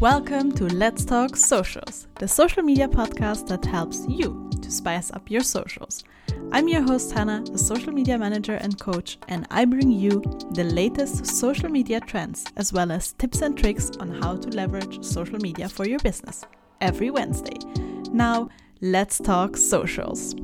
Welcome to Let's Talk Socials, the social media podcast that helps you to spice up your socials. I'm your host, Hannah, a social media manager and coach, and I bring you the latest social media trends as well as tips and tricks on how to leverage social media for your business every Wednesday. Now, let's talk socials.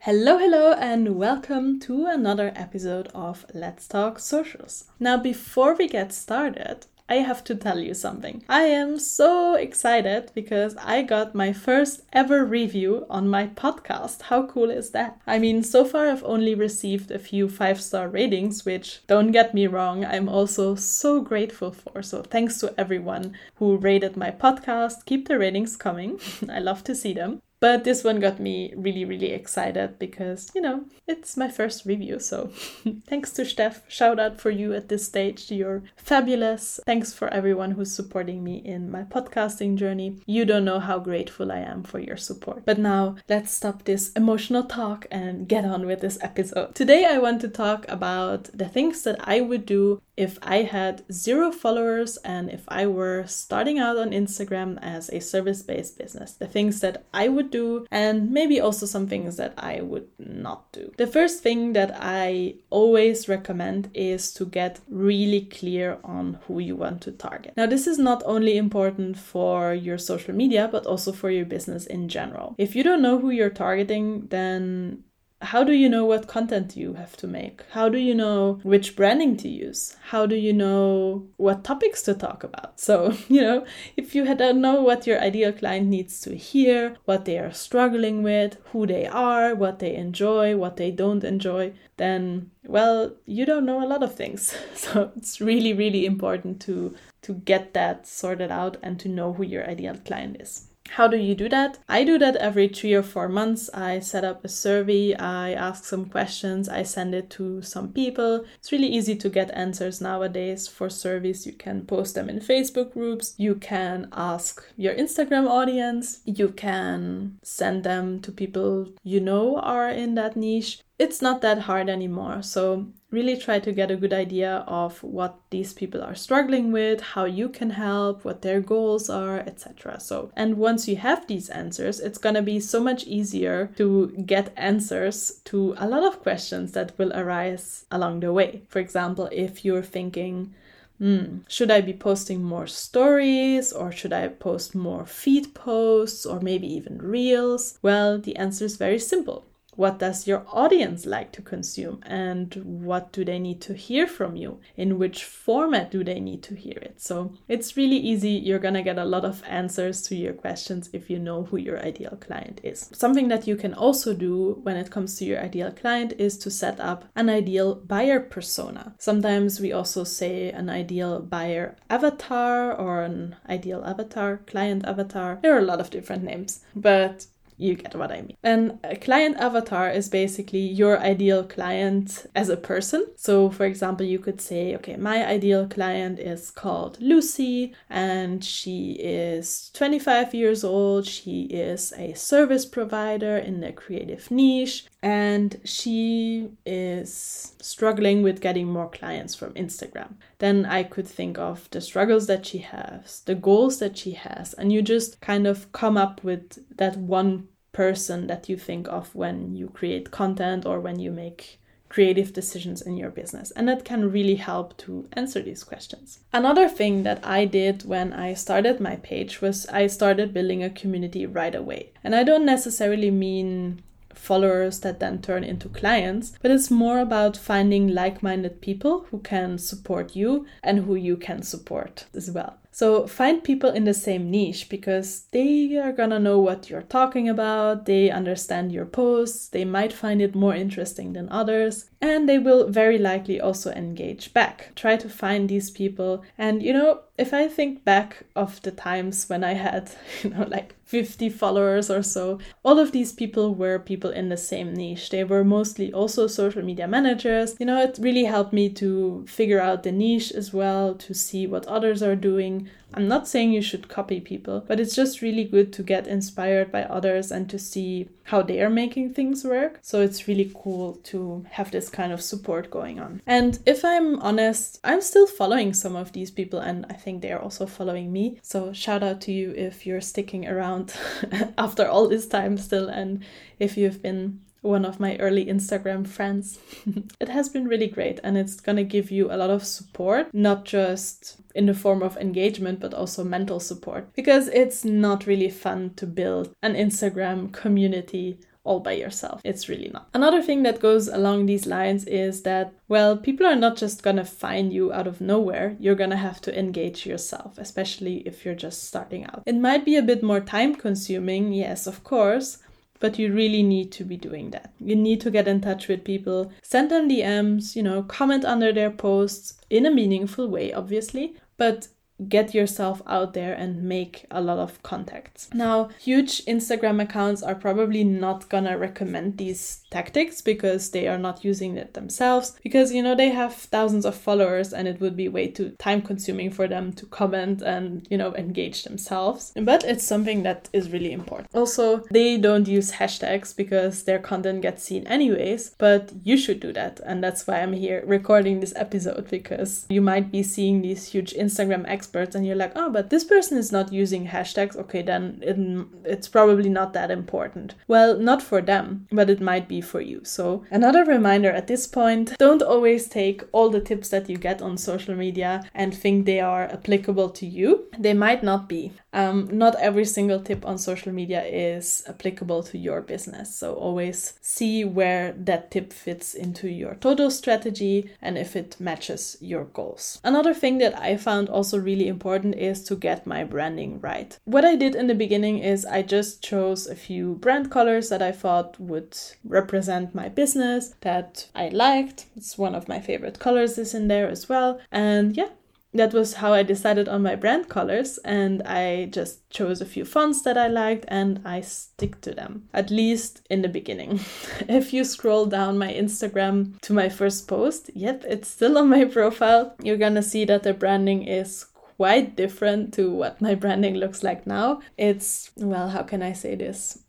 Hello, hello, and welcome to another episode of Let's Talk Socials. Now, before we get started, I have to tell you something. I am so excited because I got my first ever review on my podcast. How cool is that? I mean, so far I've only received a few five star ratings, which don't get me wrong, I'm also so grateful for. So thanks to everyone who rated my podcast. Keep the ratings coming. I love to see them. But this one got me really, really excited because, you know, it's my first review. So thanks to Steph. Shout out for you at this stage. You're fabulous. Thanks for everyone who's supporting me in my podcasting journey. You don't know how grateful I am for your support. But now let's stop this emotional talk and get on with this episode. Today I want to talk about the things that I would do if I had zero followers and if I were starting out on Instagram as a service based business, the things that I would do, and maybe also some things that I would not do. The first thing that I always recommend is to get really clear on who you want to target. Now, this is not only important for your social media, but also for your business in general. If you don't know who you're targeting, then how do you know what content you have to make? How do you know which branding to use? How do you know what topics to talk about? So, you know, if you don't know what your ideal client needs to hear, what they are struggling with, who they are, what they enjoy, what they don't enjoy, then, well, you don't know a lot of things. So it's really, really important to, to get that sorted out and to know who your ideal client is. How do you do that? I do that every three or four months. I set up a survey, I ask some questions, I send it to some people. It's really easy to get answers nowadays for surveys. You can post them in Facebook groups, you can ask your Instagram audience, you can send them to people you know are in that niche it's not that hard anymore. So, really try to get a good idea of what these people are struggling with, how you can help, what their goals are, etc. So, and once you have these answers, it's going to be so much easier to get answers to a lot of questions that will arise along the way. For example, if you're thinking, Hmm, should I be posting more stories or should I post more feed posts or maybe even reels? Well, the answer is very simple what does your audience like to consume? And what do they need to hear from you? In which format do they need to hear it? So it's really easy. You're gonna get a lot of answers to your questions if you know who your ideal client is. Something that you can also do when it comes to your ideal client is to set up an ideal buyer persona. Sometimes we also say an ideal buyer avatar or an ideal avatar client avatar. There are a lot of different names but you get what I mean. And a client avatar is basically your ideal client as a person. So, for example, you could say, okay, my ideal client is called Lucy and she is 25 years old. She is a service provider in the creative niche and she is struggling with getting more clients from Instagram. Then I could think of the struggles that she has, the goals that she has, and you just kind of come up with that one person that you think of when you create content or when you make creative decisions in your business. And that can really help to answer these questions. Another thing that I did when I started my page was I started building a community right away. And I don't necessarily mean followers that then turn into clients, but it's more about finding like minded people who can support you and who you can support as well. So find people in the same niche because they are gonna know what you're talking about, they understand your posts, they might find it more interesting than others, and they will very likely also engage back. Try to find these people, and you know, if I think back of the times when I had, you know, like 50 followers or so, all of these people were people in the same niche. They were mostly also social media managers. You know, it really helped me to figure out the niche as well, to see what others are doing, I'm not saying you should copy people, but it's just really good to get inspired by others and to see how they are making things work. So it's really cool to have this kind of support going on. And if I'm honest, I'm still following some of these people and I think they're also following me. So shout out to you if you're sticking around after all this time still and if you've been one of my early Instagram friends. it has been really great and it's going to give you a lot of support, not just in the form of engagement, but also mental support because it's not really fun to build an Instagram community all by yourself. It's really not. Another thing that goes along these lines is that, well, people are not just gonna find you out of nowhere. You're gonna have to engage yourself, especially if you're just starting out. It might be a bit more time consuming, yes, of course, but you really need to be doing that. You need to get in touch with people, send them DMs, you know, comment under their posts in a meaningful way, obviously, but get yourself out there and make a lot of contacts. Now, huge Instagram accounts are probably not gonna recommend these tactics because they are not using it themselves because you know they have thousands of followers and it would be way too time consuming for them to comment and you know engage themselves. But it's something that is really important. Also, they don't use hashtags because their content gets seen anyways, but you should do that and that's why I'm here recording this episode because you might be seeing these huge Instagram experts experts and you're like, oh, but this person is not using hashtags, okay, then it, it's probably not that important. Well, not for them, but it might be for you. So, another reminder at this point don't always take all the tips that you get on social media and think they are applicable to you. They might not be. Um, not every single tip on social media is applicable to your business. So, always see where that tip fits into your total strategy and if it matches your goals. Another thing that I found also really really important is to get my branding right. What I did in the beginning is I just chose a few brand colors that I thought would represent my business that I liked. It's one of my favorite colors is in there as well. And yeah, that was how I decided on my brand colors, and I just chose a few fonts that I liked and I stick to them, at least in the beginning. if you scroll down my Instagram to my first post, yep, it's still on my profile, you're gonna see that the branding is quite different to what my branding looks like now. It's, well, how can I say this?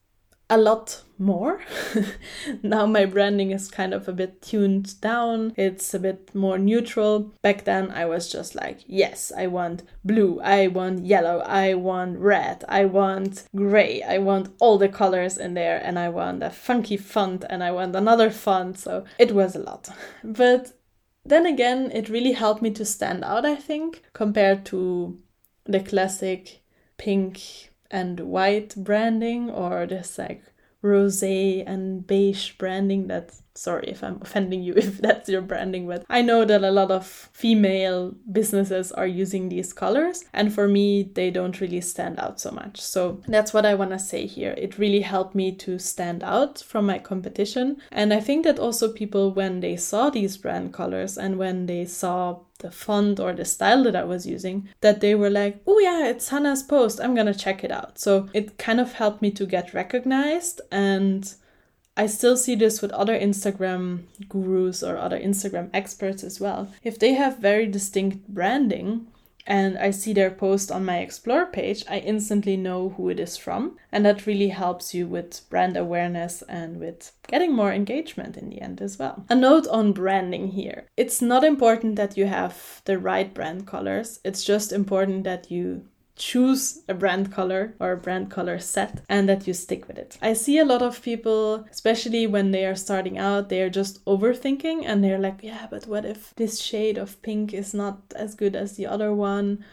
A lot more. now my branding is kind of a bit tuned down. It's a bit more neutral. Back then I was just like, yes, I want blue, I want yellow, I want red, I want gray, I want all the colors in there, and I want a funky font, and I want another font. So it was a lot. But then again, it really helped me to stand out, I think, compared to the classic pink and white branding or this like rose and beige branding that sorry if i'm offending you if that's your branding but i know that a lot of female businesses are using these colors and for me they don't really stand out so much. So that's what i want to say here. It really helped me to stand out from my competition and i think that also people when they saw these brand colors and when they saw the font or the style that I was using, that they were like, oh yeah, it's Hannah's post, I'm gonna check it out. So it kind of helped me to get recognized and I still see this with other Instagram gurus or other Instagram experts as well. If they have very distinct branding, and I see their post on my Explore page, I instantly know who it is from. And that really helps you with brand awareness and with getting more engagement in the end as well. A note on branding here it's not important that you have the right brand colors, it's just important that you choose a brand color or a brand color set and that you stick with it. I see a lot of people, especially when they are starting out, they are just overthinking and they're like, yeah, but what if this shade of pink is not as good as the other one?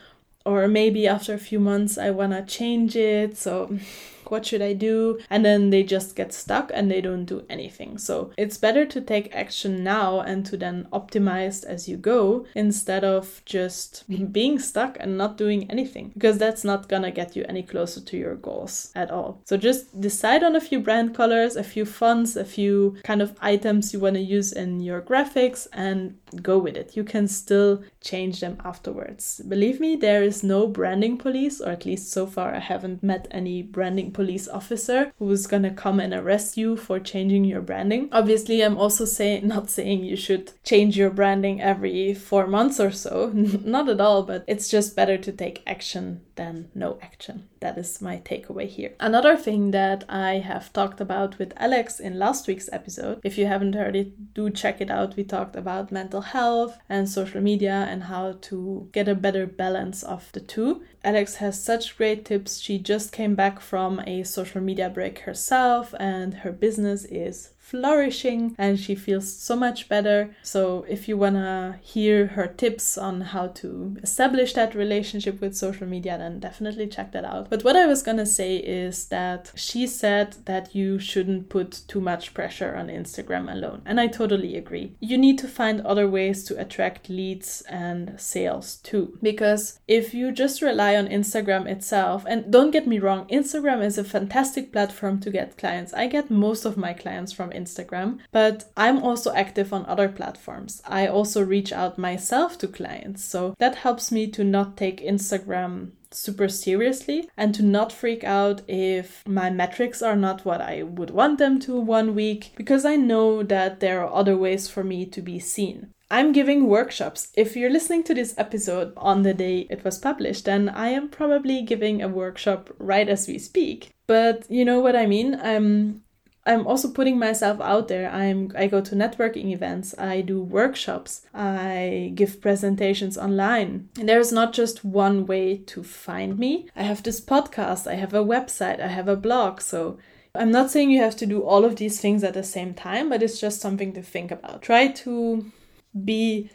Or maybe after a few months I want to change it. So what should I do? And then they just get stuck and they don't do anything. So it's better to take action now and to then optimize as you go instead of just being stuck and not doing anything because that's not gonna get you any closer to your goals at all. So just decide on a few brand colors, a few fonts, a few kind of items you want to use in your graphics and go with it. You can still change them afterwards. Believe me, there is no branding police, or at least so far I haven't met any branding police officer who's gonna come and arrest you for changing your branding. Obviously, I'm also saying not saying you should change your branding every four months or so, not at all, but it's just better to take action than no action. That is my takeaway here. Another thing that I have talked about with Alex in last week's episode, if you haven't heard it, do check it out. We talked about mental health and social media and how to get a better balance of the two. Alex has such great tips. She just came back from a social media break herself, and her business is flourishing and she feels so much better. So, if you want to hear her tips on how to establish that relationship with social media, then definitely check that out. But what I was gonna say is that she said that you shouldn't put too much pressure on Instagram alone. And I totally agree. You need to find other ways to attract leads and sales too. Because if you just rely on Instagram itself, and don't get me wrong, Instagram is a fantastic platform to get clients. I get most of my clients from Instagram, but I'm also active on other platforms. I also reach out myself to clients. So that helps me to not take Instagram super seriously and to not freak out if my metrics are not what I would want them to one week because I know that there are other ways for me to be seen. I'm giving workshops. If you're listening to this episode on the day it was published, then I am probably giving a workshop right as we speak. But you know what I mean? I'm I'm also putting myself out there. I'm I go to networking events, I do workshops, I give presentations online. And there's not just one way to find me. I have this podcast, I have a website, I have a blog, so I'm not saying you have to do all of these things at the same time, but it's just something to think about. Try to be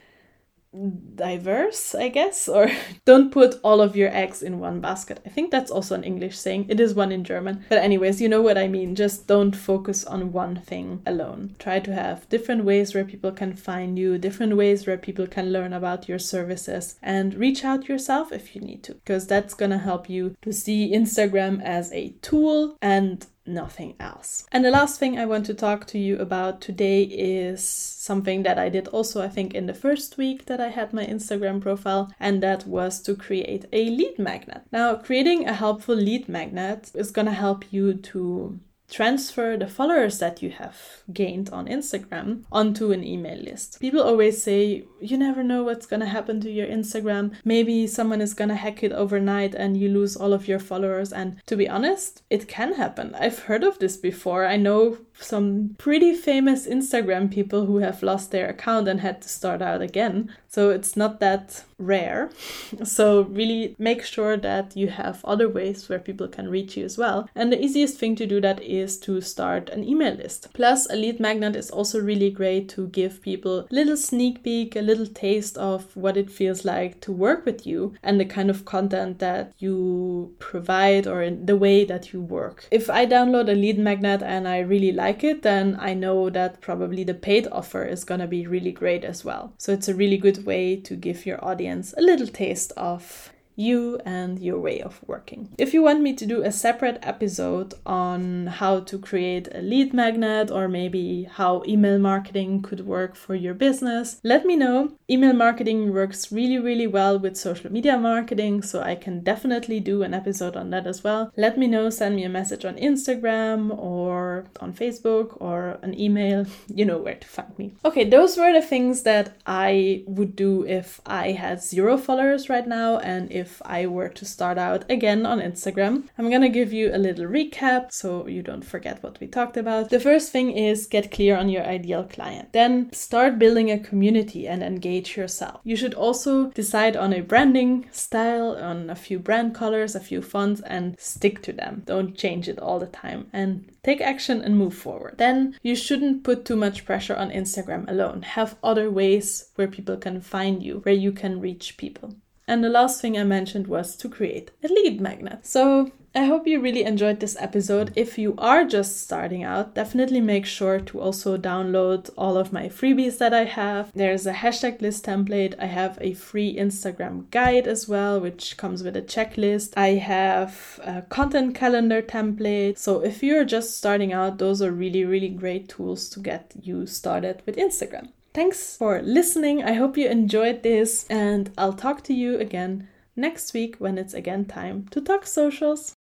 diverse, I guess, or don't put all of your eggs in one basket. I think that's also an English saying. It is one in German. But, anyways, you know what I mean. Just don't focus on one thing alone. Try to have different ways where people can find you, different ways where people can learn about your services, and reach out yourself if you need to, because that's gonna help you to see Instagram as a tool and nothing else. And the last thing I want to talk to you about today is something that I did also, I think, in the first week that I had my Instagram profile, and that was to create a lead magnet. Now, creating a helpful lead magnet is to help you to transfer the followers that you have gained on Instagram onto an email list. People always say, you never know what's going to happen to your Instagram. Maybe someone is going to hack it overnight and you lose all of your followers. And to be honest, it can happen. I've heard of this before. I know some pretty famous Instagram people who have lost their account and had to start out again. So it's not that rare. So really make sure that you have other ways where people can reach you as well. And the easiest thing to do that is to start an email list. Plus, a lead magnet is also really great to give people a little sneak peek, a little taste of what it feels like to work with you and the kind of content that you provide or the way that you work. If I download a lead magnet and I really like like it, then I know that probably the paid offer is going to be really great as well. So it's a really good way to give your audience a little taste of you and your way of working. If you want me to do a separate episode on how to create a lead magnet or maybe how email marketing could work for your business, let me know. Email marketing works really, really well with social media marketing, so I can definitely do an episode on that as well. Let me know, send me a message on Instagram or on Facebook or an email. You know where to find me. Okay, those were the things that I would do if I had zero followers right now and if if I were to start out again on Instagram. I'm gonna give you a little recap so you don't forget what we talked about. The first thing is get clear on your ideal client. Then start building a community and engage yourself. You should also decide on a branding style, on a few brand colors, a few fonts, and stick to them. Don't change it all the time and take action and move forward. Then you shouldn't put too much pressure on Instagram alone. Have other ways where people can find you, where you can reach people. And the last thing I mentioned was to create a lead magnet. So I hope you really enjoyed this episode. If you are just starting out, definitely make sure to also download all of my freebies that I have. There's a hashtag list template. I have a free Instagram guide as well, which comes with a checklist. I have a content calendar template. So if you're just starting out, those are really, really great tools to get you started with Instagram. Thanks for listening. I hope you enjoyed this, and I'll talk to you again next week when it's again time to talk socials.